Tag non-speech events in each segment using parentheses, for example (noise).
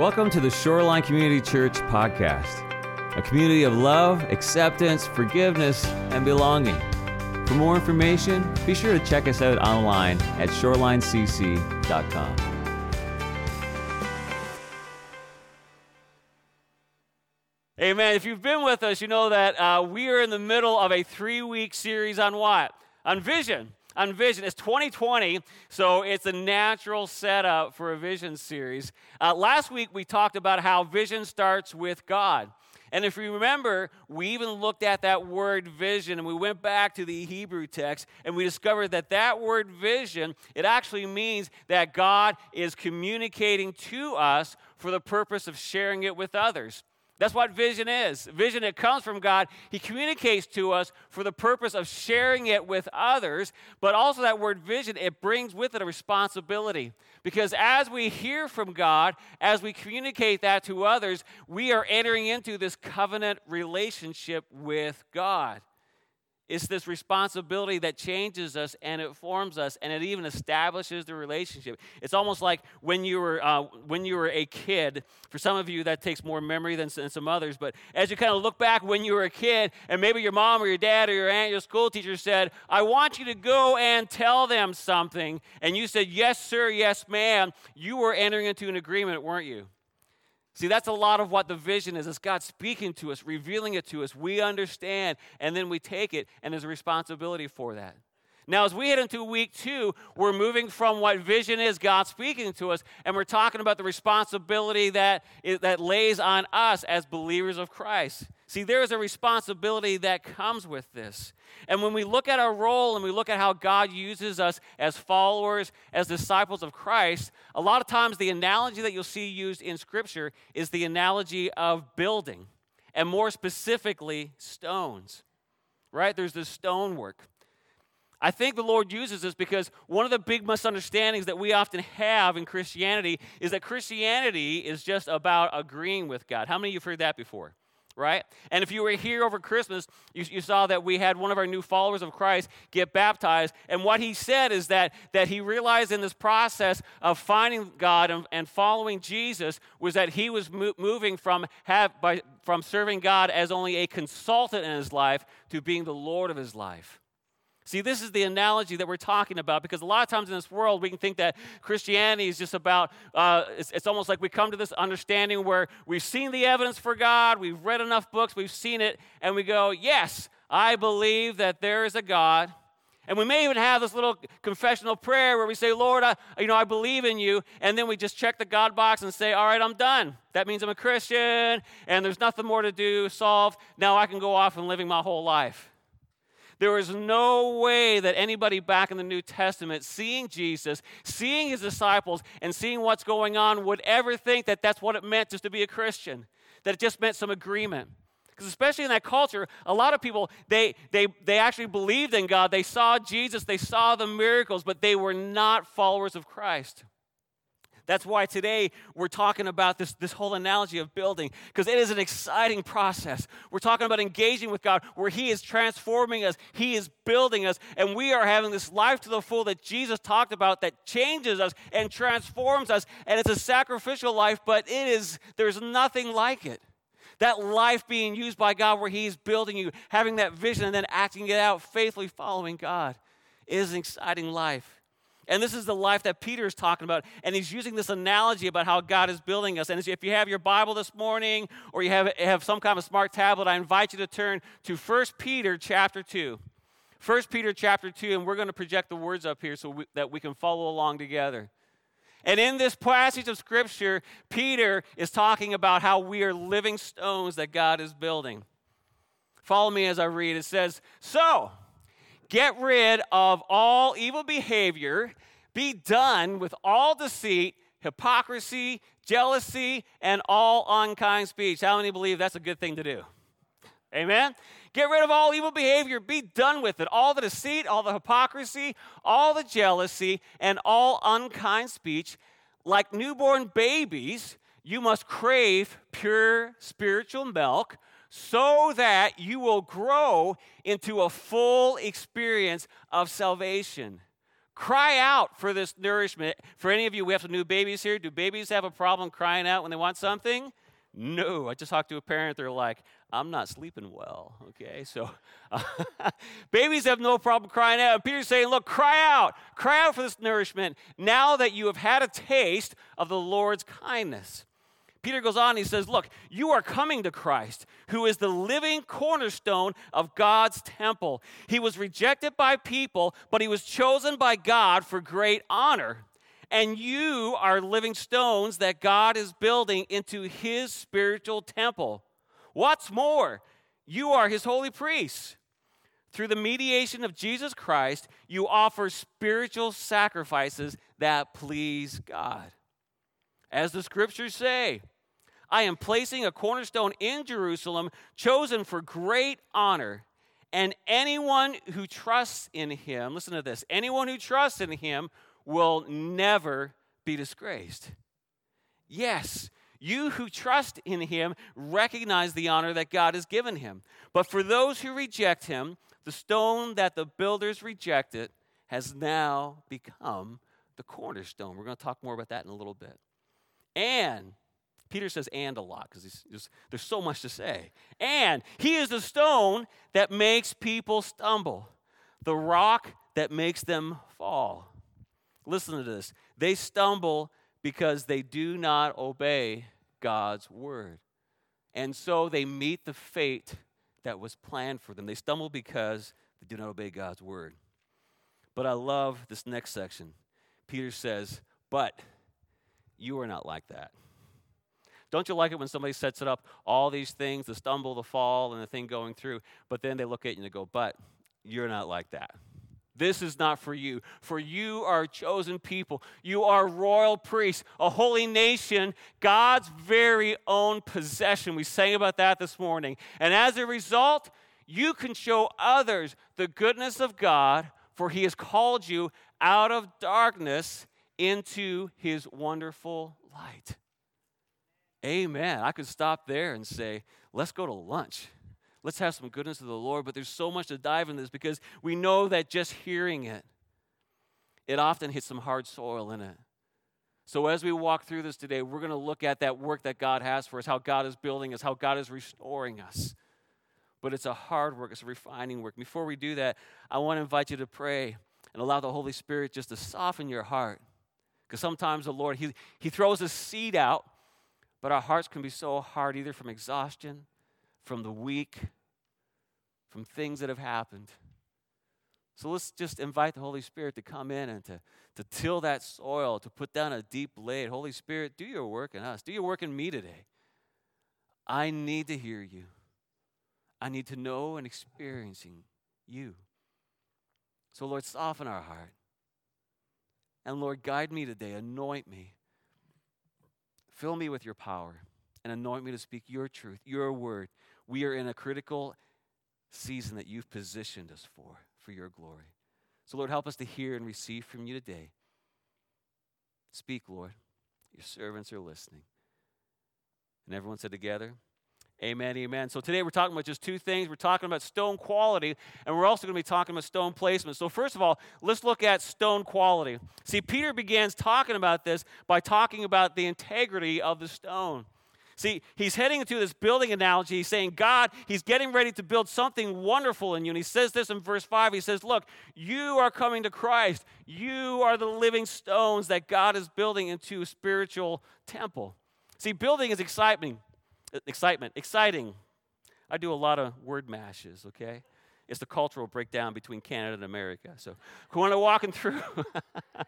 Welcome to the Shoreline Community Church podcast, a community of love, acceptance, forgiveness, and belonging. For more information, be sure to check us out online at shorelinecc.com. Amen. If you've been with us, you know that uh, we are in the middle of a three week series on what? On vision on vision. It's 2020, so it's a natural setup for a vision series. Uh, last week, we talked about how vision starts with God. And if you remember, we even looked at that word vision and we went back to the Hebrew text and we discovered that that word vision, it actually means that God is communicating to us for the purpose of sharing it with others. That's what vision is. Vision, it comes from God. He communicates to us for the purpose of sharing it with others. But also, that word vision, it brings with it a responsibility. Because as we hear from God, as we communicate that to others, we are entering into this covenant relationship with God. It's this responsibility that changes us and it forms us and it even establishes the relationship. It's almost like when you were uh, when you were a kid. For some of you, that takes more memory than, than some others. But as you kind of look back when you were a kid, and maybe your mom or your dad or your aunt, your school teacher said, "I want you to go and tell them something," and you said, "Yes, sir. Yes, ma'am." You were entering into an agreement, weren't you? See, that's a lot of what the vision is. It's God speaking to us, revealing it to us. We understand, and then we take it, and there's a responsibility for that. Now, as we head into week two, we're moving from what vision is, God speaking to us, and we're talking about the responsibility that, that lays on us as believers of Christ. See, there is a responsibility that comes with this. And when we look at our role and we look at how God uses us as followers, as disciples of Christ, a lot of times the analogy that you'll see used in Scripture is the analogy of building, and more specifically, stones. Right? There's the stonework. I think the Lord uses this because one of the big misunderstandings that we often have in Christianity is that Christianity is just about agreeing with God. How many of you have heard that before? Right? And if you were here over Christmas, you, you, saw that we had one of our new followers of Christ get baptized. And what he said is that, that he realized in this process of finding God and, and following Jesus was that he was mo- moving from, have, by, from serving God as only a consultant in his life to being the Lord of his life. See, this is the analogy that we're talking about because a lot of times in this world we can think that Christianity is just about, uh, it's, it's, almost like we come to this understanding where we've seen the evidence for God, we've read enough books, we've seen it, and we go, yes, I believe that there is a God. And we may even have this little confessional prayer where we say, Lord, I, you know, I believe in you. And then we just check the God box and say, all right, I'm done. That means I'm a Christian and there's nothing more to do, solved. Now I can go off and living my whole life. There was no way that anybody back in the New Testament, seeing Jesus, seeing his disciples, and seeing what's going on, would ever think that that's what it meant just to be a Christian, that it just meant some agreement. Because especially in that culture, a lot of people, they, they, they actually believed in God. They saw Jesus, they saw the miracles, but they were not followers of Christ. That's why today we're talking about this, this whole analogy of building, because it is an exciting process. We're talking about engaging with God where He is transforming us, He is building us, and we are having this life to the full that Jesus talked about that changes us and transforms us. And it's a sacrificial life, but it is, there's nothing like it. That life being used by God where He's building you, having that vision, and then acting it out, faithfully following God, is an exciting life. And this is the life that Peter is talking about. And he's using this analogy about how God is building us. And if you have your Bible this morning or you have, have some kind of smart tablet, I invite you to turn to 1 Peter chapter 2. 1 Peter chapter 2, and we're going to project the words up here so we, that we can follow along together. And in this passage of Scripture, Peter is talking about how we are living stones that God is building. Follow me as I read. It says, So, Get rid of all evil behavior. Be done with all deceit, hypocrisy, jealousy, and all unkind speech. How many believe that's a good thing to do? Amen? Get rid of all evil behavior. Be done with it. All the deceit, all the hypocrisy, all the jealousy, and all unkind speech. Like newborn babies, you must crave pure spiritual milk so that you will grow into a full experience of salvation. Cry out for this nourishment. For any of you, we have some new babies here. Do babies have a problem crying out when they want something? No. I just talked to a parent. They're like, I'm not sleeping well. Okay, so (laughs) babies have no problem crying out. Peter's saying, Look, cry out. Cry out for this nourishment now that you have had a taste of the Lord's kindness. Peter goes on, he says, Look, you are coming to Christ, who is the living cornerstone of God's temple. He was rejected by people, but he was chosen by God for great honor. And you are living stones that God is building into his spiritual temple. What's more, you are his holy priests. Through the mediation of Jesus Christ, you offer spiritual sacrifices that please God. As the scriptures say, I am placing a cornerstone in Jerusalem, chosen for great honor. And anyone who trusts in him, listen to this, anyone who trusts in him will never be disgraced. Yes, you who trust in him recognize the honor that God has given him. But for those who reject him, the stone that the builders rejected has now become the cornerstone. We're going to talk more about that in a little bit. And Peter says and a lot because there's so much to say. And he is the stone that makes people stumble, the rock that makes them fall. Listen to this. They stumble because they do not obey God's word. And so they meet the fate that was planned for them. They stumble because they do not obey God's word. But I love this next section. Peter says, But you are not like that. Don't you like it when somebody sets it up, all these things, the stumble, the fall, and the thing going through, but then they look at you and they go, but you're not like that. This is not for you. For you are chosen people. You are royal priests, a holy nation, God's very own possession. We sang about that this morning. And as a result, you can show others the goodness of God, for he has called you out of darkness into his wonderful light. Amen. I could stop there and say, let's go to lunch. Let's have some goodness of the Lord. But there's so much to dive in this because we know that just hearing it, it often hits some hard soil in it. So as we walk through this today, we're going to look at that work that God has for us, how God is building us, how God is restoring us. But it's a hard work, it's a refining work. Before we do that, I want to invite you to pray and allow the Holy Spirit just to soften your heart. Because sometimes the Lord, he, he throws a seed out but our hearts can be so hard, either from exhaustion, from the week, from things that have happened. So let's just invite the Holy Spirit to come in and to, to till that soil, to put down a deep blade. Holy Spirit, do your work in us. Do your work in me today. I need to hear you. I need to know and experiencing you. So, Lord, soften our heart. And Lord, guide me today. Anoint me. Fill me with your power and anoint me to speak your truth, your word. We are in a critical season that you've positioned us for, for your glory. So, Lord, help us to hear and receive from you today. Speak, Lord. Your servants are listening. And everyone said together, Amen, amen. So today we're talking about just two things. We're talking about stone quality, and we're also going to be talking about stone placement. So, first of all, let's look at stone quality. See, Peter begins talking about this by talking about the integrity of the stone. See, he's heading into this building analogy. He's saying, God, he's getting ready to build something wonderful in you. And he says this in verse 5. He says, Look, you are coming to Christ. You are the living stones that God is building into a spiritual temple. See, building is exciting excitement, exciting. I do a lot of word mashes, okay? It's the cultural breakdown between Canada and America. So when I'm walking through,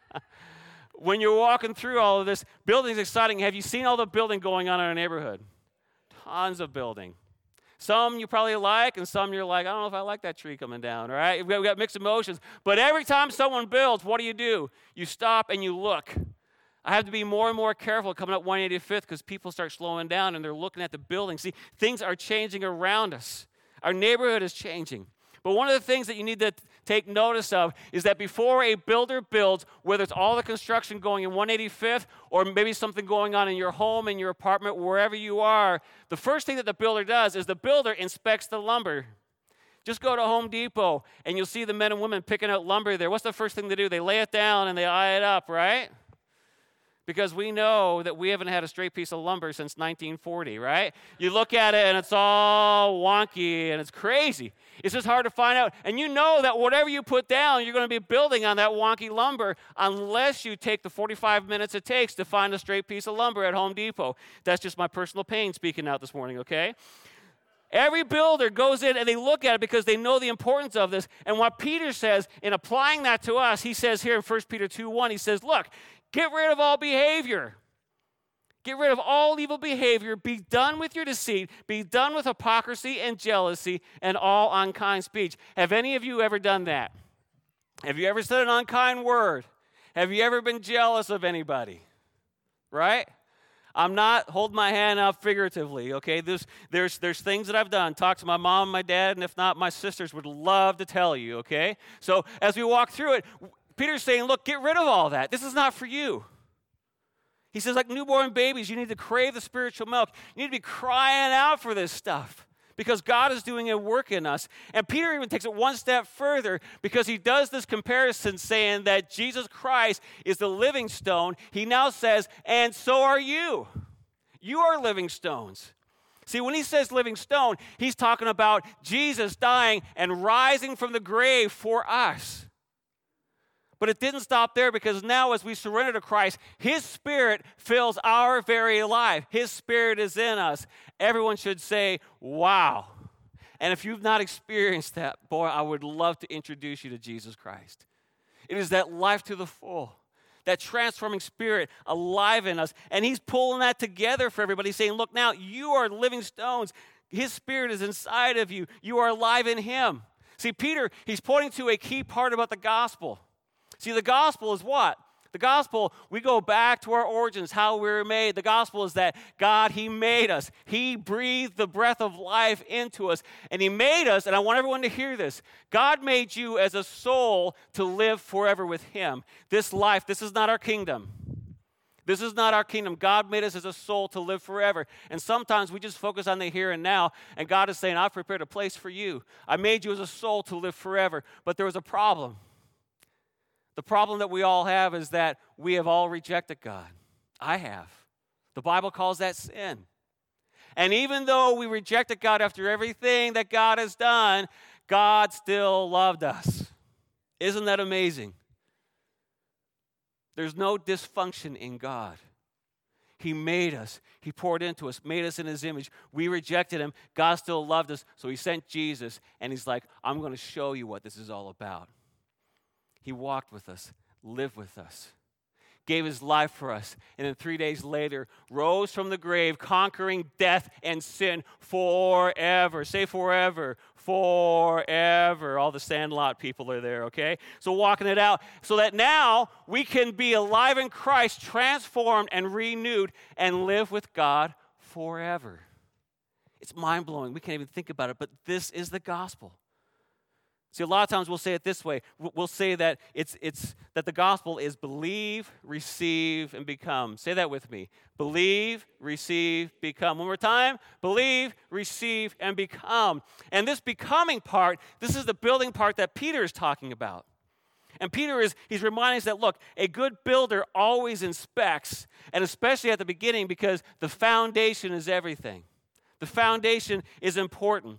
(laughs) when you're walking through all of this, building's exciting. Have you seen all the building going on in our neighborhood? Tons of building. Some you probably like, and some you're like, I don't know if I like that tree coming down, all right? We've got, mixed emotions. But every time someone builds, what do you do? You stop and you look. I have to be more and more careful coming up 185th because people start slowing down and they're looking at the building. See, things are changing around us. Our neighborhood is changing. But one of the things that you need to take notice of is that before a builder builds, whether it's all the construction going in 185th or maybe something going on in your home, in your apartment, wherever you are, the first thing that the builder does is the builder inspects the lumber. Just go to Home Depot and you'll see the men and women picking out lumber there. What's the first thing they do? They lay it down and they eye it up, right? Because we know that we haven't had a straight piece of lumber since 1940, right? You look at it and it's all wonky and it's crazy. It's just hard to find out. And you know that whatever you put down, you're going to be building on that wonky lumber unless you take the 45 minutes it takes to find a straight piece of lumber at Home Depot. That's just my personal pain speaking out this morning, okay? Every builder goes in and they look at it because they know the importance of this. And what Peter says in applying that to us, he says here in 1 Peter 2 1, he says, Look, get rid of all behavior. Get rid of all evil behavior. Be done with your deceit. Be done with hypocrisy and jealousy and all unkind speech. Have any of you ever done that? Have you ever said an unkind word? Have you ever been jealous of anybody? Right? I'm not holding my hand up figuratively, okay? There's, there's, there's things that I've done. Talk to my mom, my dad, and if not, my sisters would love to tell you, okay? So as we walk through it, Peter's saying, look, get rid of all that. This is not for you. He says, like newborn babies, you need to crave the spiritual milk. You need to be crying out for this stuff because God is doing a work in us. And Peter even takes it one step further because he does this comparison saying that Jesus Christ is the living stone. He now says, and so are you. You are living stones. See, when he says living stone, he's talking about Jesus dying and rising from the grave for us. But it didn't stop there because now, as we surrender to Christ, His Spirit fills our very life. His Spirit is in us. Everyone should say, Wow. And if you've not experienced that, boy, I would love to introduce you to Jesus Christ. It is that life to the full, that transforming spirit alive in us. And He's pulling that together for everybody, saying, Look, now you are living stones. His Spirit is inside of you. You are alive in Him. See, Peter, he's pointing to a key part about the gospel. See, the gospel is what? The gospel, we go back to our origins, how we were made. The gospel is that God, He made us. He breathed the breath of life into us. And He made us, and I want everyone to hear this God made you as a soul to live forever with Him. This life, this is not our kingdom. This is not our kingdom. God made us as a soul to live forever. And sometimes we just focus on the here and now, and God is saying, I've prepared a place for you. I made you as a soul to live forever. But there was a problem. The problem that we all have is that we have all rejected God. I have. The Bible calls that sin. And even though we rejected God after everything that God has done, God still loved us. Isn't that amazing? There's no dysfunction in God. He made us, He poured into us, made us in His image. We rejected Him. God still loved us, so He sent Jesus, and He's like, I'm going to show you what this is all about. He walked with us, lived with us, gave his life for us, and then three days later rose from the grave, conquering death and sin forever. Say forever, forever. All the sandlot people are there, okay? So walking it out so that now we can be alive in Christ, transformed and renewed, and live with God forever. It's mind blowing. We can't even think about it, but this is the gospel. See, a lot of times we'll say it this way. We'll say that it's, it's that the gospel is believe, receive, and become. Say that with me. Believe, receive, become. One more time. Believe, receive, and become. And this becoming part, this is the building part that Peter is talking about. And Peter is he's reminding us that look, a good builder always inspects, and especially at the beginning, because the foundation is everything. The foundation is important.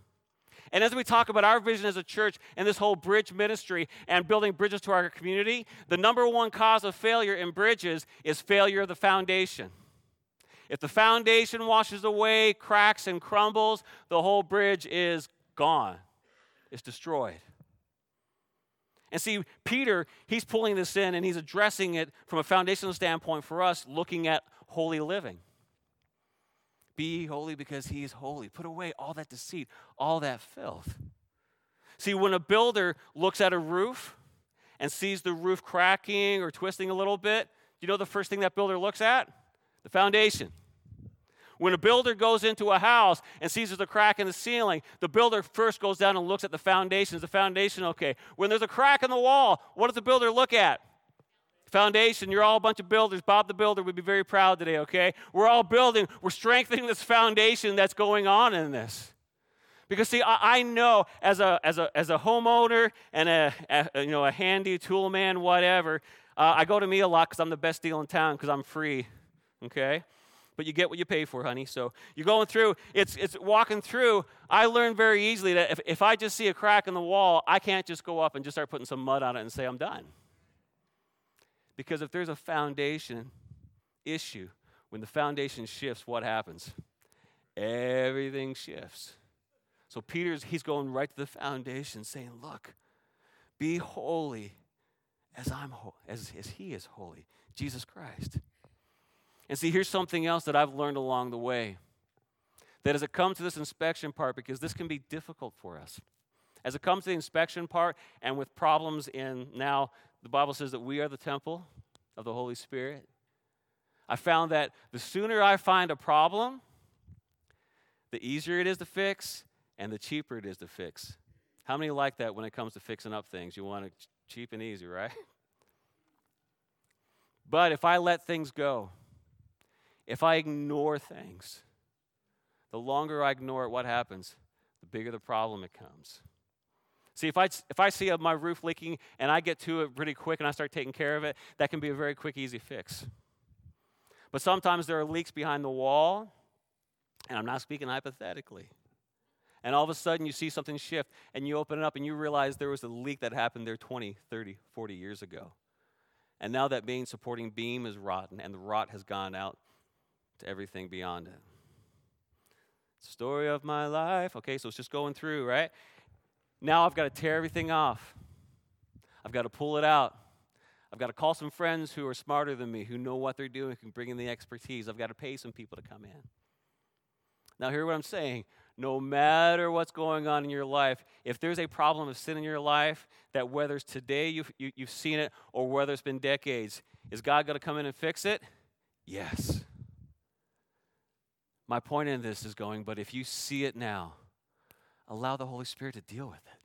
And as we talk about our vision as a church and this whole bridge ministry and building bridges to our community, the number one cause of failure in bridges is failure of the foundation. If the foundation washes away, cracks, and crumbles, the whole bridge is gone, it's destroyed. And see, Peter, he's pulling this in and he's addressing it from a foundational standpoint for us, looking at holy living. Be holy because he is holy. Put away all that deceit, all that filth. See, when a builder looks at a roof and sees the roof cracking or twisting a little bit, you know the first thing that builder looks at? The foundation. When a builder goes into a house and sees there's a crack in the ceiling, the builder first goes down and looks at the foundation. Is the foundation okay? When there's a crack in the wall, what does the builder look at? Foundation, you're all a bunch of builders. Bob the Builder would be very proud today, okay? We're all building, we're strengthening this foundation that's going on in this. Because see, I, I know as a, as, a, as a homeowner and a, a you know, a handy tool man, whatever, uh, I go to me a lot because I'm the best deal in town because I'm free, okay? But you get what you pay for, honey. So you're going through, it's, it's walking through. I learned very easily that if, if I just see a crack in the wall, I can't just go up and just start putting some mud on it and say, I'm done. Because if there's a foundation issue, when the foundation shifts, what happens? Everything shifts. So Peter's he's going right to the foundation, saying, "Look, be holy, as I'm ho- as, as He is holy, Jesus Christ." And see, here's something else that I've learned along the way. That as it comes to this inspection part, because this can be difficult for us, as it comes to the inspection part, and with problems in now, the Bible says that we are the temple of the Holy Spirit. I found that the sooner I find a problem, the easier it is to fix and the cheaper it is to fix. How many like that when it comes to fixing up things? You want it cheap and easy, right? (laughs) But if I let things go, if I ignore things, the longer I ignore it, what happens? The bigger the problem it comes. See, if I, if I see my roof leaking and I get to it pretty quick and I start taking care of it, that can be a very quick, easy fix. But sometimes there are leaks behind the wall, and I'm not speaking hypothetically. And all of a sudden you see something shift and you open it up and you realize there was a leak that happened there 20, 30, 40 years ago. And now that main supporting beam is rotten and the rot has gone out to everything beyond it. Story of my life. Okay, so it's just going through, right? Now I've got to tear everything off. I've got to pull it out. I've got to call some friends who are smarter than me, who know what they're doing, can bring in the expertise. I've got to pay some people to come in. Now, hear what I'm saying. No matter what's going on in your life, if there's a problem of sin in your life, that whether it's today you've, you, have you have seen it or whether it's been decades, is God going to come in and fix it? Yes. My point in this is going, but if you see it now, allow the Holy Spirit to deal with it.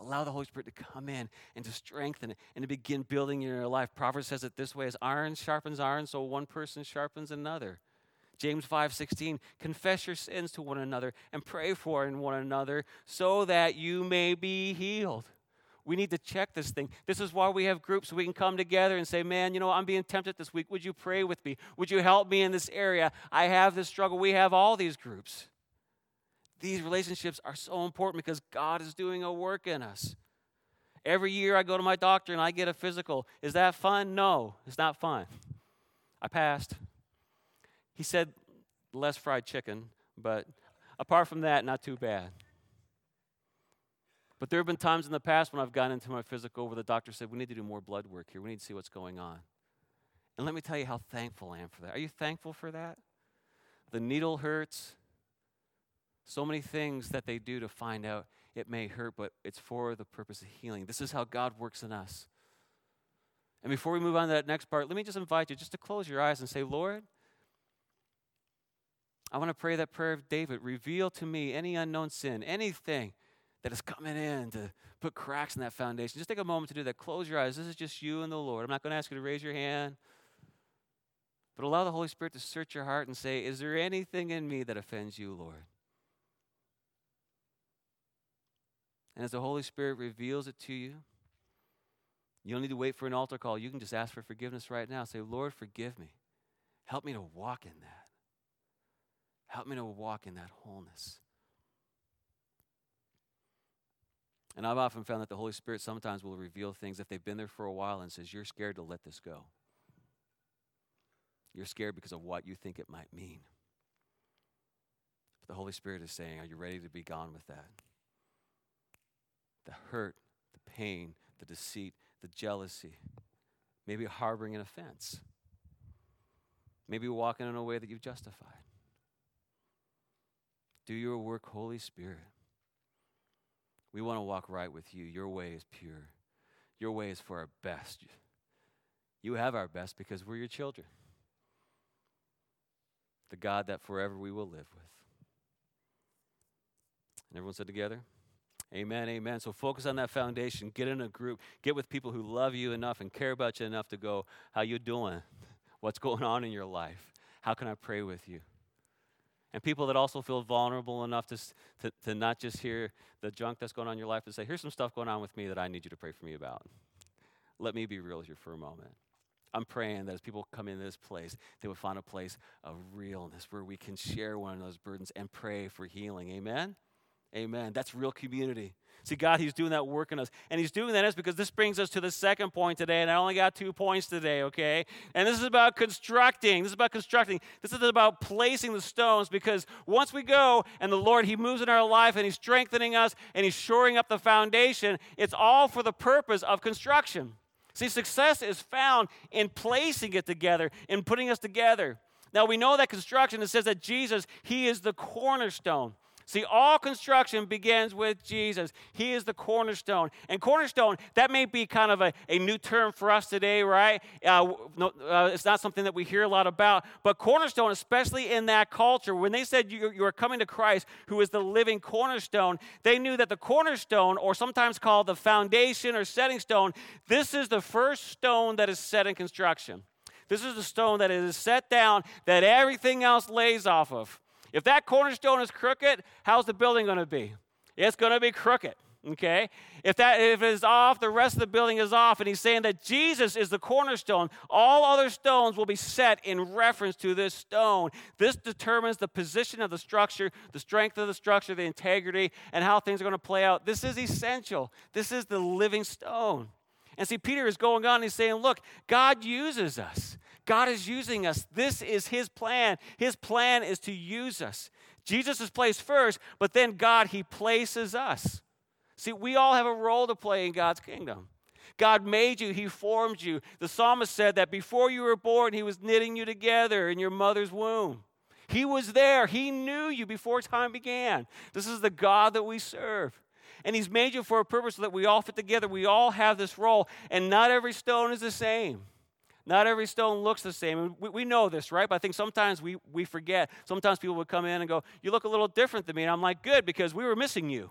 Allow the Holy Spirit to come in and to strengthen it and to begin building in your life. Proverbs says it this way as iron sharpens iron, so one person sharpens another. James 5:16 confess your sins to one another and pray for one another so that you may be healed. We need to check this thing. This is why we have groups we can come together and say, "Man, you know, I'm being tempted this week. Would you pray with me? Would you help me in this area? I have this struggle." We have all these groups. These relationships are so important because God is doing a work in us. Every year I go to my doctor and I get a physical. Is that fun? No, it's not fun. I passed. He said less fried chicken, but apart from that, not too bad. But there have been times in the past when I've gone into my physical where the doctor said, We need to do more blood work here. We need to see what's going on. And let me tell you how thankful I am for that. Are you thankful for that? The needle hurts. So many things that they do to find out it may hurt, but it's for the purpose of healing. This is how God works in us. And before we move on to that next part, let me just invite you just to close your eyes and say, Lord, I want to pray that prayer of David. Reveal to me any unknown sin, anything that is coming in to put cracks in that foundation. Just take a moment to do that. Close your eyes. This is just you and the Lord. I'm not going to ask you to raise your hand. But allow the Holy Spirit to search your heart and say, Is there anything in me that offends you, Lord? And as the Holy Spirit reveals it to you, you don't need to wait for an altar call. You can just ask for forgiveness right now. Say, Lord, forgive me. Help me to walk in that. Help me to walk in that wholeness. And I've often found that the Holy Spirit sometimes will reveal things if they've been there for a while and says, You're scared to let this go. You're scared because of what you think it might mean. But the Holy Spirit is saying, Are you ready to be gone with that? The hurt, the pain, the deceit, the jealousy, maybe harboring an offense, maybe walking in a way that you've justified. Do your work, Holy Spirit. We want to walk right with you. Your way is pure, your way is for our best. You have our best because we're your children. The God that forever we will live with. And everyone said together? Amen, amen. So focus on that foundation. Get in a group. Get with people who love you enough and care about you enough to go, how you doing? (laughs) What's going on in your life? How can I pray with you? And people that also feel vulnerable enough to, to, to not just hear the junk that's going on in your life, but say, here's some stuff going on with me that I need you to pray for me about. Let me be real with you for a moment. I'm praying that as people come into this place, they would find a place of realness where we can share one of those burdens and pray for healing. Amen? Amen. That's real community. See, God, He's doing that work in us. And He's doing that that is because this brings us to the second point today. And I only got two points today, okay? And this is about constructing. This is about constructing. This is about placing the stones because once we go and the Lord, He moves in our life and He's strengthening us and He's shoring up the foundation, it's all for the purpose of construction. See, success is found in placing it together, in putting us together. Now, we know that construction, it says that Jesus, He is the cornerstone. See, all construction begins with Jesus. He is the cornerstone. And cornerstone, that may be kind of a, a new term for us today, right? Uh, no, uh, it's not something that we hear a lot about. But cornerstone, especially in that culture, when they said you, you are coming to Christ, who is the living cornerstone, they knew that the cornerstone, or sometimes called the foundation or setting stone, this is the first stone that is set in construction. This is the stone that is set down that everything else lays off of. If that cornerstone is crooked, how's the building going to be? It's going to be crooked. Okay? If that if it is off, the rest of the building is off. And he's saying that Jesus is the cornerstone. All other stones will be set in reference to this stone. This determines the position of the structure, the strength of the structure, the integrity, and how things are going to play out. This is essential. This is the living stone. And see, Peter is going on, he's saying, Look, God uses us. God is using us. This is His plan. His plan is to use us. Jesus is placed first, but then God, He places us. See, we all have a role to play in God's kingdom. God made you, He formed you. The psalmist said that before you were born, He was knitting you together in your mother's womb. He was there, He knew you before time began. This is the God that we serve. And He's made you for a purpose so that we all fit together. We all have this role, and not every stone is the same. Not every stone looks the same. We, we know this, right? But I think sometimes we, we forget. Sometimes people would come in and go, You look a little different than me. And I'm like, Good, because we were missing you.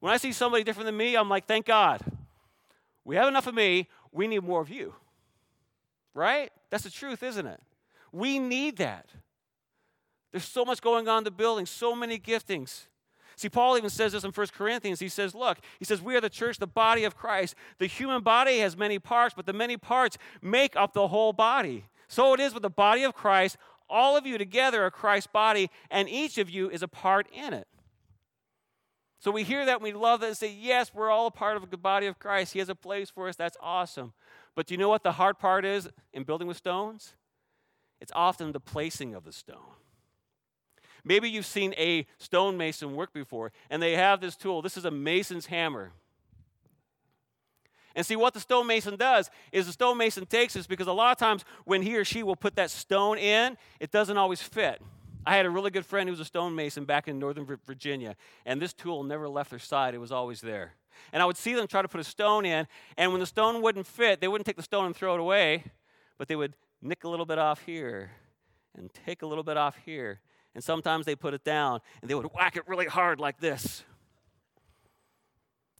When I see somebody different than me, I'm like, Thank God. We have enough of me. We need more of you. Right? That's the truth, isn't it? We need that. There's so much going on in the building, so many giftings. See, Paul even says this in 1 Corinthians. He says, Look, he says, We are the church, the body of Christ. The human body has many parts, but the many parts make up the whole body. So it is with the body of Christ. All of you together are Christ's body, and each of you is a part in it. So we hear that and we love that and say, Yes, we're all a part of the body of Christ. He has a place for us. That's awesome. But do you know what the hard part is in building with stones? It's often the placing of the stone. Maybe you've seen a stonemason work before, and they have this tool. This is a mason's hammer. And see, what the stonemason does is the stonemason takes this because a lot of times when he or she will put that stone in, it doesn't always fit. I had a really good friend who was a stonemason back in Northern Virginia, and this tool never left their side. It was always there. And I would see them try to put a stone in, and when the stone wouldn't fit, they wouldn't take the stone and throw it away, but they would nick a little bit off here and take a little bit off here and sometimes they put it down and they would whack it really hard like this.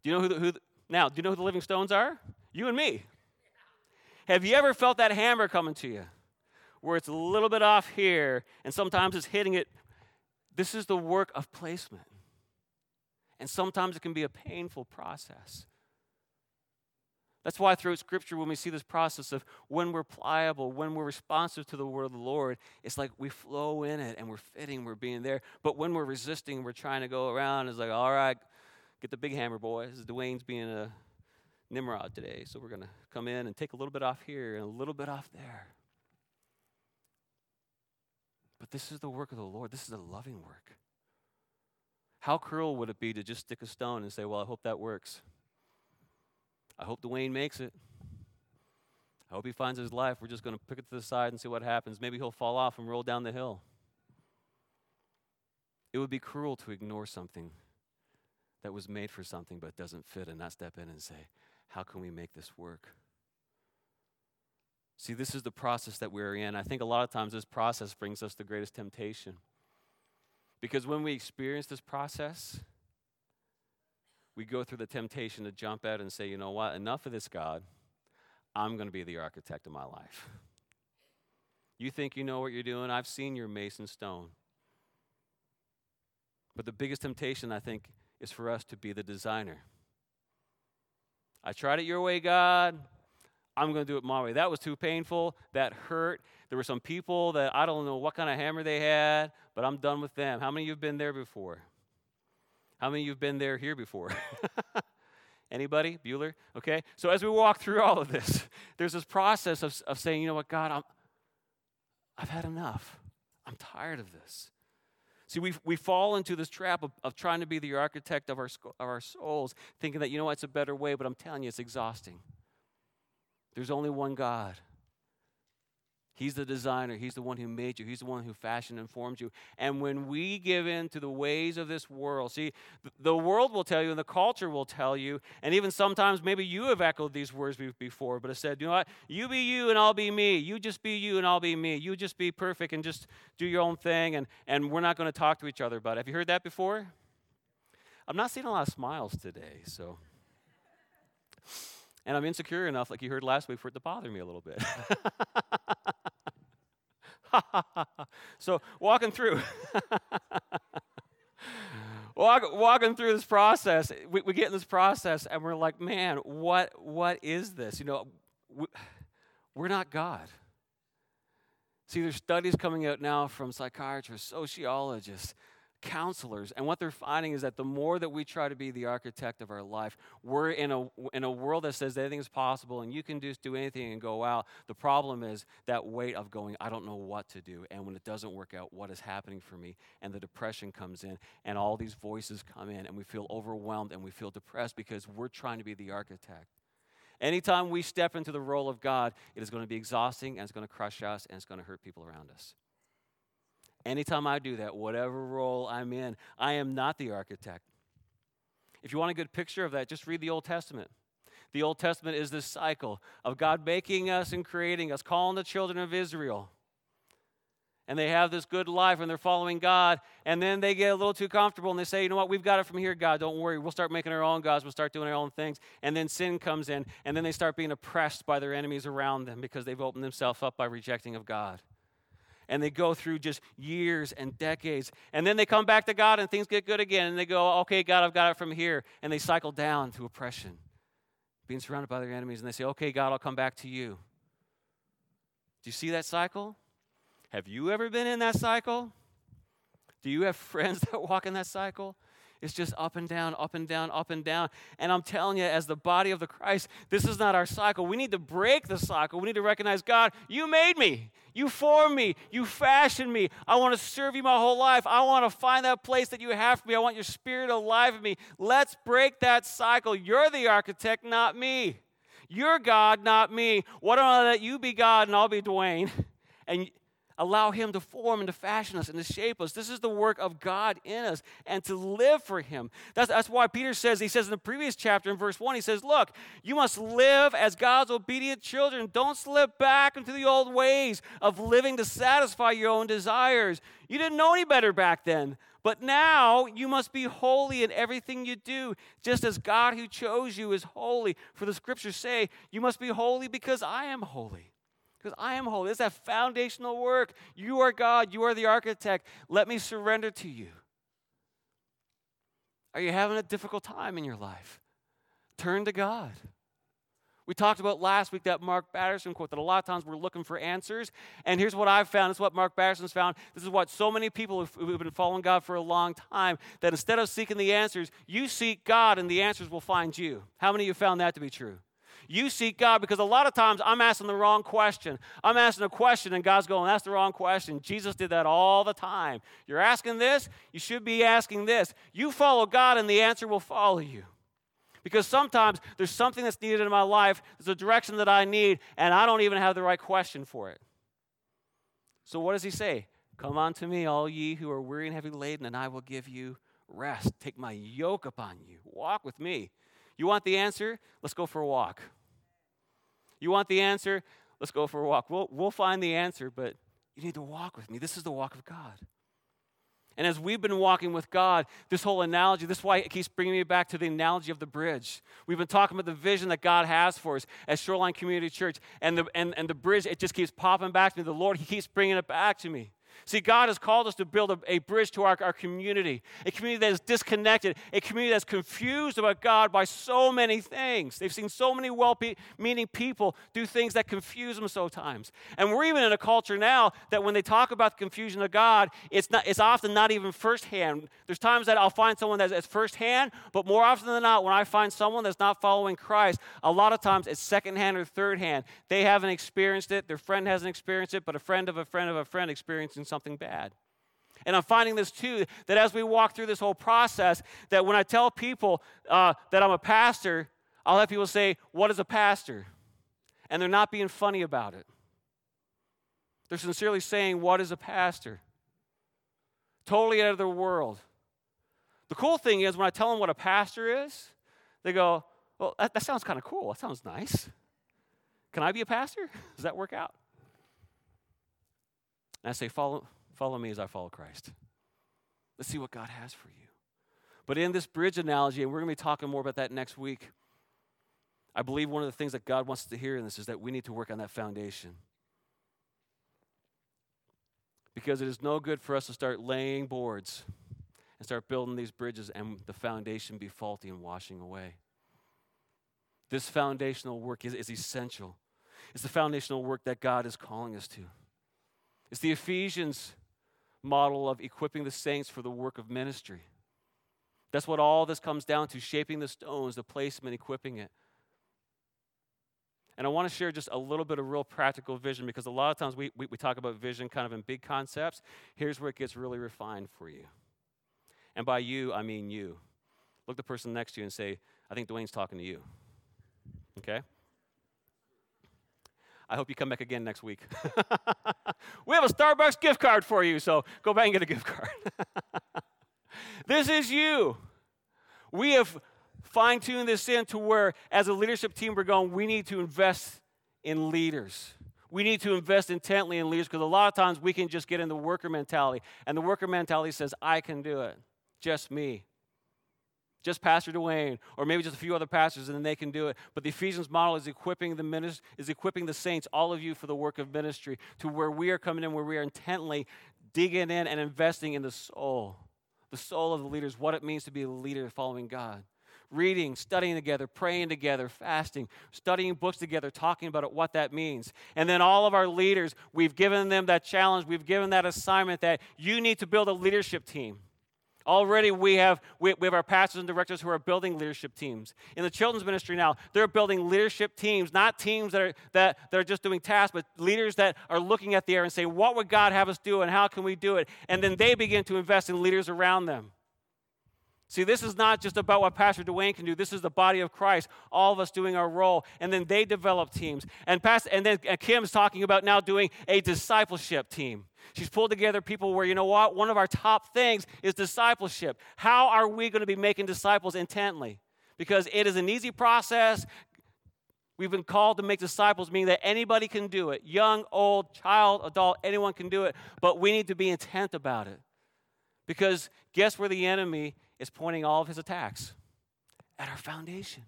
Do you know who, the, who the, now, do you know who the living stones are? You and me. Have you ever felt that hammer coming to you where it's a little bit off here and sometimes it's hitting it? This is the work of placement. And sometimes it can be a painful process. That's why throughout Scripture, when we see this process of when we're pliable, when we're responsive to the word of the Lord, it's like we flow in it and we're fitting, we're being there. But when we're resisting, we're trying to go around, it's like, all right, get the big hammer, boys. Dwayne's being a Nimrod today. So we're going to come in and take a little bit off here and a little bit off there. But this is the work of the Lord, this is a loving work. How cruel would it be to just stick a stone and say, well, I hope that works? I hope Dwayne makes it. I hope he finds his life. We're just going to pick it to the side and see what happens. Maybe he'll fall off and roll down the hill. It would be cruel to ignore something that was made for something but doesn't fit and not step in and say, How can we make this work? See, this is the process that we're in. I think a lot of times this process brings us the greatest temptation. Because when we experience this process, we go through the temptation to jump out and say, you know what, enough of this, God. I'm going to be the architect of my life. You think you know what you're doing? I've seen your mason stone. But the biggest temptation, I think, is for us to be the designer. I tried it your way, God. I'm going to do it my way. That was too painful. That hurt. There were some people that I don't know what kind of hammer they had, but I'm done with them. How many of you have been there before? How many of you have been there here before? (laughs) Anybody? Bueller? Okay. So as we walk through all of this, (laughs) there's this process of, of saying, you know what, God, I'm, I've had enough. I'm tired of this. See, we, we fall into this trap of, of trying to be the architect of our, of our souls, thinking that, you know what, it's a better way, but I'm telling you, it's exhausting. There's only one God. He's the designer. He's the one who made you. He's the one who fashioned and formed you. And when we give in to the ways of this world, see, the world will tell you and the culture will tell you, and even sometimes maybe you have echoed these words before, but it said, you know what? You be you and I'll be me. You just be you and I'll be me. You just be perfect and just do your own thing, and, and we're not going to talk to each other about it. Have you heard that before? I'm not seeing a lot of smiles today, so. And I'm insecure enough, like you heard last week, for it to bother me a little bit. (laughs) (laughs) so walking through. (laughs) Walk, walking through this process, we, we, get in this process and we're like, man, what, what is this? You know, we, we're not God. See, there's studies coming out now from psychiatrists, sociologists, counselors. And what they're finding is that the more that we try to be the architect of our life, we're in a, in a world that says anything is possible and you can just do anything and go out. The problem is that weight of going, I don't know what to do. And when it doesn't work out, what is happening for me? And the depression comes in and all these voices come in and we feel overwhelmed and we feel depressed because we're trying to be the architect. Anytime we step into the role of God, it is going to be exhausting and it's going to crush us and it's going to hurt people around us. Anytime I do that, whatever role I'm in, I am not the architect. If you want a good picture of that, just read the Old Testament. The Old Testament is this cycle of God making us and creating us, calling the children of Israel. And they have this good life and they're following God. And then they get a little too comfortable and they say, you know what, we've got it from here, God. Don't worry. We'll start making our own gods. We'll start doing our own things. And then sin comes in. And then they start being oppressed by their enemies around them because they've opened themselves up by rejecting of God and they go through just years and decades. And then they come back to God and things get good again. And they go, okay, God, I've got it from here. And they cycle down to oppression, being surrounded by their enemies. And they say, okay, God, I'll come back to you. Do you see that cycle? Have you ever been in that cycle? Do you have (laughs) friends that walk in that cycle? It's just up and down, up and down, up and down. And I'm telling you, as the body of the Christ, this is not our cycle. We need to break the cycle. We need to recognize God, you made me. You formed me. You fashioned me. I want to serve you my whole life. I want to find that place that you have for me. I want your spirit alive in me. Let's break that cycle. You're the architect, not me. You're God, not me. Why don't I let you be God and I'll be Dwayne? And allow Him to form and to fashion us and to shape us. This is the work of God in us and to live for Him. That's, that's why Peter says, he says in the previous chapter in verse 1, he says, Look, you must live as God's obedient children. Don't slip back into the old ways of living to satisfy your own desires. You didn't know any better back then. But now you must be holy in everything you do, just as God who chose you is holy. For the scriptures say, You must be holy because I am holy because I am holy. It's that foundational work. You are God, you are the architect. Let me surrender to you. Are you having a difficult time in your life? Turn to God. We talked about last week that Mark Batterson quote that a lot of times we're looking for answers. And here's what I've found. This is what Mark Batterson's found. This is what so many people who've been following God for a long time that instead of seeking the answers, you seek God and the answers will find you. How many of you found that to be true? You seek God because a lot of times I'm asking the wrong question. I'm asking a question and God's going, that's the wrong question. Jesus did that all the time. You're asking this, you should be asking this. You follow God and the answer will follow you. Because sometimes there's something that's needed in my life, there's a direction that I need, and I don't even have the right question for it. So what does he say? Come unto me, all ye who are weary and heavy laden, and I will give you rest. Take my yoke upon you. Walk with me. You want the answer? Let's go for a walk. You want the answer? Let's go for a walk. We'll, we'll find the answer, but you need to walk with me. This is the walk of God. And as we've been walking with God, this whole analogy, this is why it keeps bringing me back to the analogy of the bridge. We've been talking about the vision that God has for us as Shoreline Community Church. And the, and, and the bridge, it just keeps popping back to me. The Lord, He keeps bringing it back to me. See, God has called us to build a, a, bridge to our, our community, a community that is disconnected, a community that's confused about God by so many things. They've seen so many well meaning people do things that confuse them so times. And we're even in a culture now that when they talk about the confusion of God, it's, not, it's often not even firsthand. There's times that I'll find someone that's, that's firsthand, but more often than not, when I find someone that's not following Christ, a lot of times it's secondhand or third hand. They haven't experienced it, their friend hasn't experienced it, but a friend of a friend of a friend experiencing something bad. And I'm finding this too that as we walk through this whole process, that when I tell people uh, that I'm a pastor, I'll have people say, What is a pastor? And they're not being funny about it. They're sincerely saying, What is a pastor? Totally out of their world. The cool thing is, when I tell them what a pastor is, they go, Well, that, that sounds kind of cool. That sounds nice. Can I be a pastor? (laughs) Does that work out? And I say, follow, follow me as I follow Christ. Let's see what God has for you. But in this bridge analogy, and we're going to be talking more about that next week, I believe one of the things that God wants us to hear in this is that we need to work on that foundation. Because it is no good for us to start laying boards and start building these bridges and the foundation be faulty and washing away. This foundational work is, is essential. It's the foundational work that God is calling us to. It's the Ephesians model of equipping the saints for the work of ministry. That's what all this comes down to shaping the stones, the placement, equipping it. And I want to share just a little bit of real practical vision because a lot of times we, we, we, talk about vision kind of in big concepts. Here's where it gets really refined for you. And by you, I mean you. Look the person next to you and say, I think Dwayne's talking to you. Okay? I hope you come back again next week. (laughs) we have a Starbucks gift card for you, so go back and get a gift card. (laughs) this is you. We have fine tuned this in to where, as a leadership team, we're going, we need to invest in leaders. We need to invest intently in leaders because a lot of times we can just get in the worker mentality. And the worker mentality says, I can do it, just me just Pastor Dwayne, or maybe just a few other pastors, and then they can do it. But the Ephesians model is equipping the minister, is equipping the saints, all of you, for the work of ministry, to where we are coming in, where we are intently digging in and investing in the soul, the soul of the leaders, what it means to be a leader following God. Reading, studying together, praying together, fasting, studying books together, talking about it, what that means. And then all of our leaders, we've given them that challenge, we've given that assignment that you need to build a leadership team. Already, we have, we, we, have our pastors and directors who are building leadership teams. In the children's ministry now, they're building leadership teams, not teams that are, that, that are just doing tasks, but leaders that are looking at the air and say, What would God have us do and how can we do it? And then they begin to invest in leaders around them. See, this is not just about what Pastor Dwayne can do. This is the body of Christ, all of us doing our role. And then they develop teams. And, Pastor, and then Kim's talking about now doing a discipleship team. She's pulled together people where, you know what, one of our top things is discipleship. How are we going to be making disciples intently? Because it is an easy process. We've been called to make disciples, meaning that anybody can do it young, old, child, adult, anyone can do it. But we need to be intent about it. Because guess where the enemy is pointing all of his attacks? At our foundation.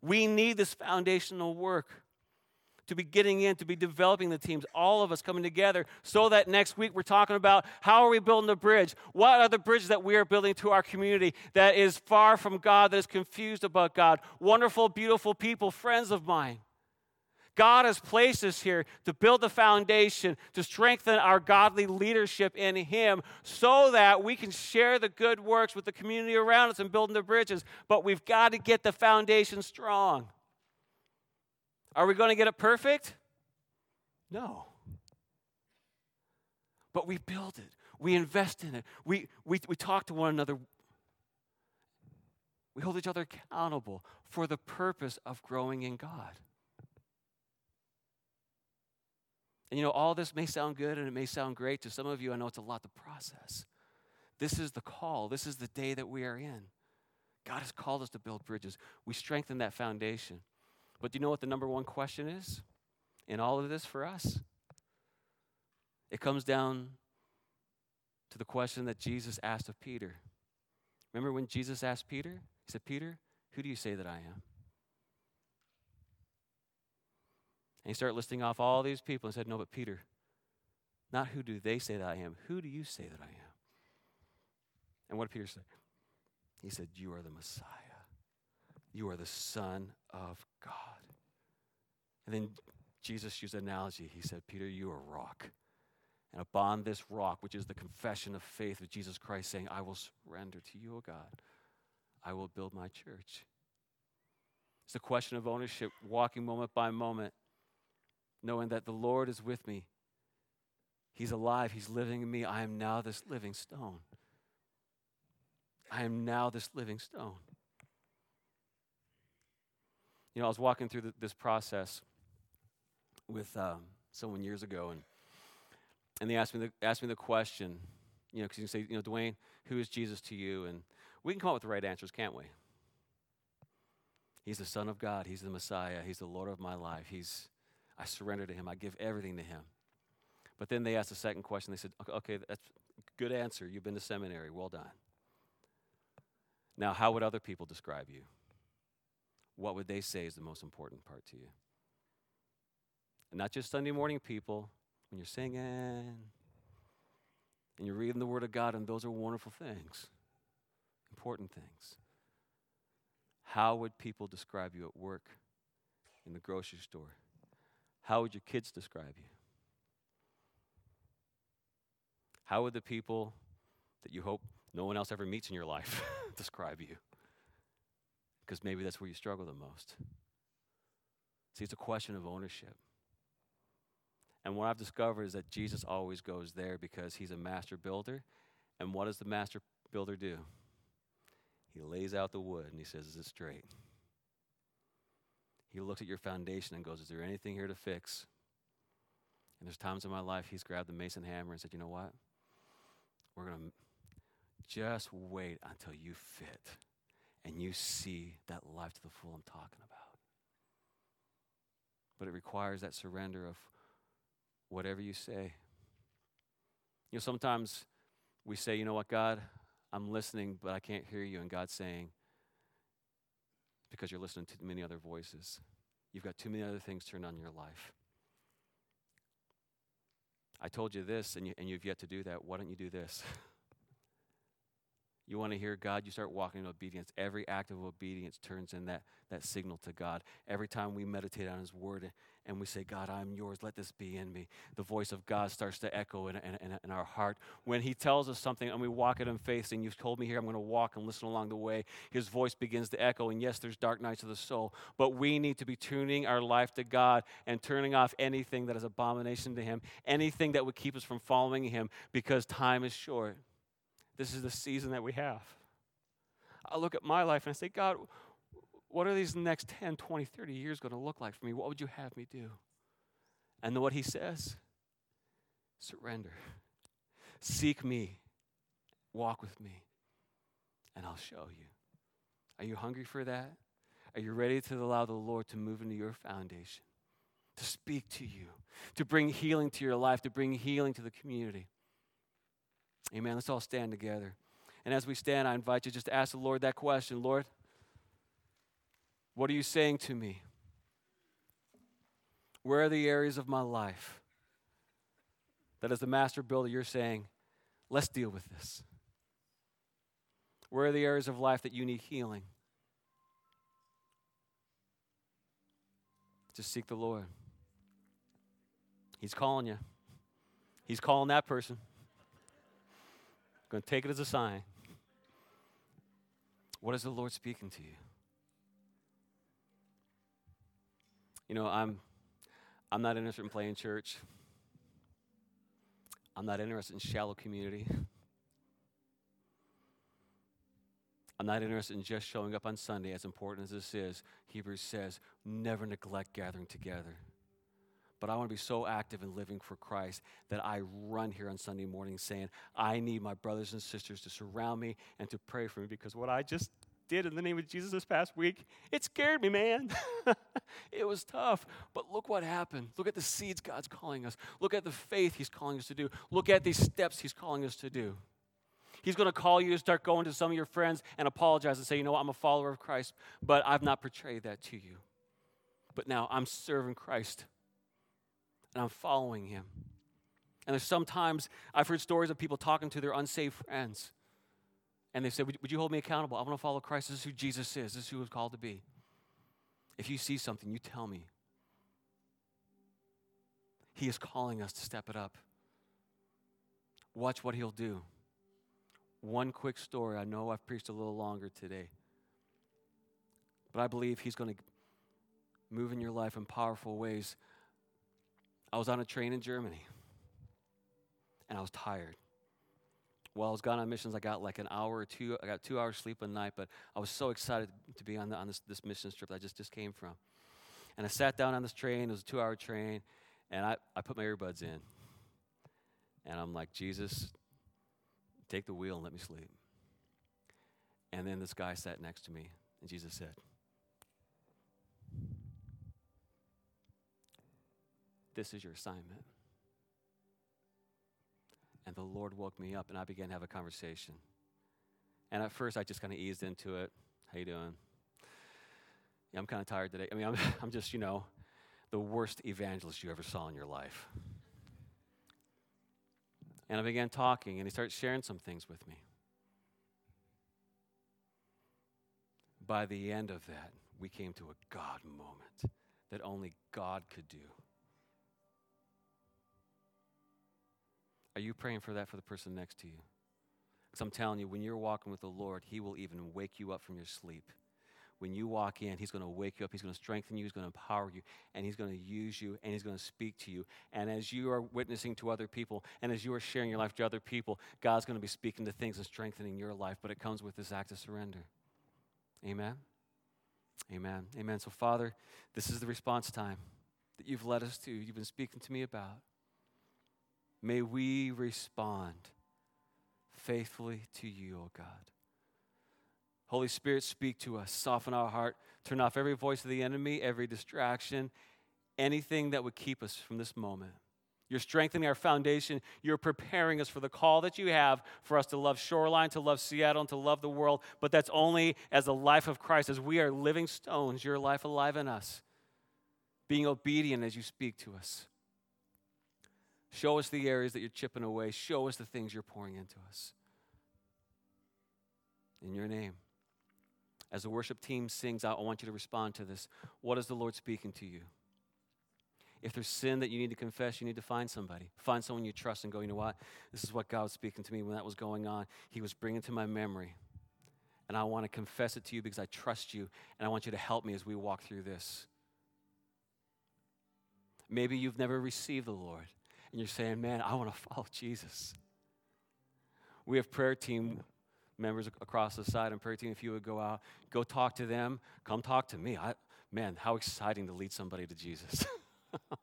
We need this foundational work to be getting in, to be developing the teams, all of us coming together so that next week we're talking about how are we building the bridge? What are the bridges that we are building to our community that is far from God, that is confused about God? Wonderful, beautiful people, friends of mine. God has placed us here to build the foundation, to strengthen our godly leadership in Him, so that we can share the good works with the community around us and building the bridges. But we've got to get the foundation strong. Are we going to get it perfect? No. But we build it, we invest in it, we, we, we talk to one another. We hold each other accountable for the purpose of growing in God. And you know, all this may sound good and it may sound great to some of you. I know it's a lot to process. This is the call, this is the day that we are in. God has called us to build bridges. We strengthen that foundation. But do you know what the number one question is in all of this for us? It comes down to the question that Jesus asked of Peter. Remember when Jesus asked Peter? He said, Peter, who do you say that I am? And he started listing off all these people and said, No, but Peter, Not who do they say that I am, who do you say that I am? And what did Peter say? He said, You are the Messiah. You are the Son of God. And then Jesus used an analogy. He said, Peter, you are a rock. And upon this rock, which is the confession of faith of Jesus Christ, saying, I will surrender to you, O God. I will build my church. It's a question of ownership, walking moment by moment, knowing that the Lord is with me. He's alive, He's living in me. I am now this living stone. I am now this living stone. You know, I was walking through the, this process with um, someone years ago, and and they asked me the, asked me the question, you know, because you can say, you know, Dwayne, who is Jesus to you? And we can come up with the right answers, can't we? He's the Son of God. He's the Messiah. He's the Lord of my life. He's I surrender to Him. I give everything to Him. But then they asked the second question. They said, okay that's good answer. You've been to seminary. Well done. Now, how would other people describe you? What would they say is the most important part to you? And not just Sunday morning people, when you're singing and you're reading the Word of God, and those are wonderful things, important things. How would people describe you at work, in the grocery store? How would your kids describe you? How would the people that you hope no one else ever meets in your life (laughs) describe you? Because maybe that's where you struggle the most. See, it's a question of ownership. And what I've discovered is that Jesus always goes there because he's a master builder. And what does the master builder do? He lays out the wood and he says, Is it straight? He looks at your foundation and goes, Is there anything here to fix? And there's times in my life he's grabbed the mason hammer and said, You know what? We're going to just wait until you fit and you see that life to the full I'm talking about. But it requires that surrender of whatever you say. You know, sometimes we say, you know what, God, I'm listening, but I can't hear you. And God's saying, because you're listening to many other voices. You've got too many other things turned on your life. I told you this, and, you, and you've yet to do that. Why don't you do this? (laughs) You want to hear God, you start walking in obedience. Every act of obedience turns in that, that signal to God. Every time we meditate on His Word and we say, God, I'm yours, let this be in me, the voice of God starts to echo in, in, in our heart. When He tells us something and we walk it in faith, and you've told me here, I'm going to walk and listen along the way, His voice begins to echo. And yes, there's dark nights of the soul, but we need to be tuning our life to God and turning off anything that is abomination to Him, anything that would keep us from following Him because time is short. This is the season that we have. I look at my life and I say, God, what are these next 10, 20, 30 years going to look like for me? What would you have me do? And what he says surrender. Seek me. Walk with me. And I'll show you. Are you hungry for that? Are you ready to allow the Lord to move into your foundation, to speak to you, to bring healing to your life, to bring healing to the community? Amen. Let's all stand together. And as we stand, I invite you just to ask the Lord that question Lord, what are you saying to me? Where are the areas of my life that, as the master builder, you're saying, let's deal with this? Where are the areas of life that you need healing? Just seek the Lord. He's calling you, He's calling that person going to take it as a sign. What is the Lord speaking to you? You know, I'm I'm not interested in playing church. I'm not interested in shallow community. I'm not interested in just showing up on Sunday, as important as this is. Hebrews says, never neglect gathering together but I want to be so active in living for Christ that I run here on Sunday morning saying, I need my brothers and sisters to surround me and to pray for me because what I just did in the name of Jesus this past week, it scared me, man. (laughs) it was tough. But look what happened. Look at the seeds God's calling us. Look at the faith He's calling us to do. Look at these steps He's calling us to do. He's going to call you to start going to some of your friends and apologize and say, you know what, I'm a follower of Christ, but I've not portrayed that to you. But now I'm serving Christ and I'm following him. And there's sometimes I've heard stories of people talking to their unsaved friends. And they said, would, would you hold me accountable? I want to follow Christ. This is who Jesus is. This is who he was called to be. If you see something, you tell me. He is calling us to step it up. Watch what he'll do. One quick story. I know I've preached a little longer today. But I believe he's going to move in your life in powerful ways. I was on a train in Germany and I was tired. While I was gone on missions, I got like an hour or two. I got two hours sleep a night, but I was so excited to be on, the, on this, this mission trip that I just, just came from. And I sat down on this train. It was a two hour train. And I, I put my earbuds in. And I'm like, Jesus, take the wheel and let me sleep. And then this guy sat next to me. And Jesus said, This is your assignment. And the Lord woke me up, and I began to have a conversation. And at first, I just kind of eased into it. How you doing? Yeah, I'm kind of tired today. I mean, I'm, (laughs) I'm just, you know, the worst evangelist you ever saw in your life. And I began talking, and he started sharing some things with me. By the end of that, we came to a God moment that only God could do. Are you praying for that for the person next to you? Because I'm telling you, when you're walking with the Lord, He will even wake you up from your sleep. When you walk in, He's going to wake you up, He's going to strengthen you, He's going to empower you, and He's going to use you, and He's going to speak to you. And as you are witnessing to other people, and as you are sharing your life to other people, God's going to be speaking to things and strengthening your life, but it comes with this act of surrender. Amen? Amen. Amen. So, Father, this is the response time that you've led us to, you've been speaking to me about. May we respond faithfully to you, O God. Holy Spirit, speak to us, soften our heart, turn off every voice of the enemy, every distraction, anything that would keep us from this moment. You're strengthening our foundation. You're preparing us for the call that you have for us to love Shoreline, to love Seattle, and to love the world. But that's only as the life of Christ, as we are living stones, your life alive in us, being obedient as you speak to us. Show us the areas that you're chipping away. Show us the things you're pouring into us. In your name. As the worship team sings out, I want you to respond to this. What is the Lord speaking to you? If there's sin that you need to confess, you need to find somebody. Find someone you trust and go, you know what? This is what God was speaking to me when that was going on. He was bringing to my memory. And I want to confess it to you because I trust you and I want you to help me as we walk through this. Maybe you've never received the Lord and you're saying, man, I want to (laughs) follow Jesus. We have prayer team members across the side and prayer team. If you would go out, go talk to them, come talk to me. I, man, how exciting to lead somebody to Jesus. (laughs)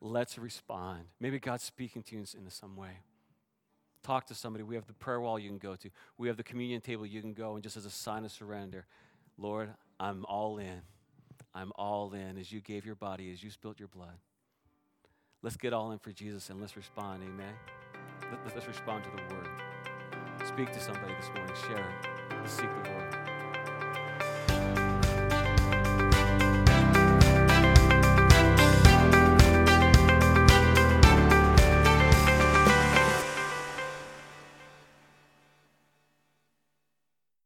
Let's respond. Maybe God's speaking to you in some way. Talk to somebody. We have the prayer wall you can go to. We have the communion table you can go and just as a sign of surrender, Lord, I'm all in. I'm all in as you gave your body, as you spilt your blood. Let's get all in for Jesus and let's respond. Amen. Let's respond to the word. Speak to somebody this morning. Share. Seek the Lord.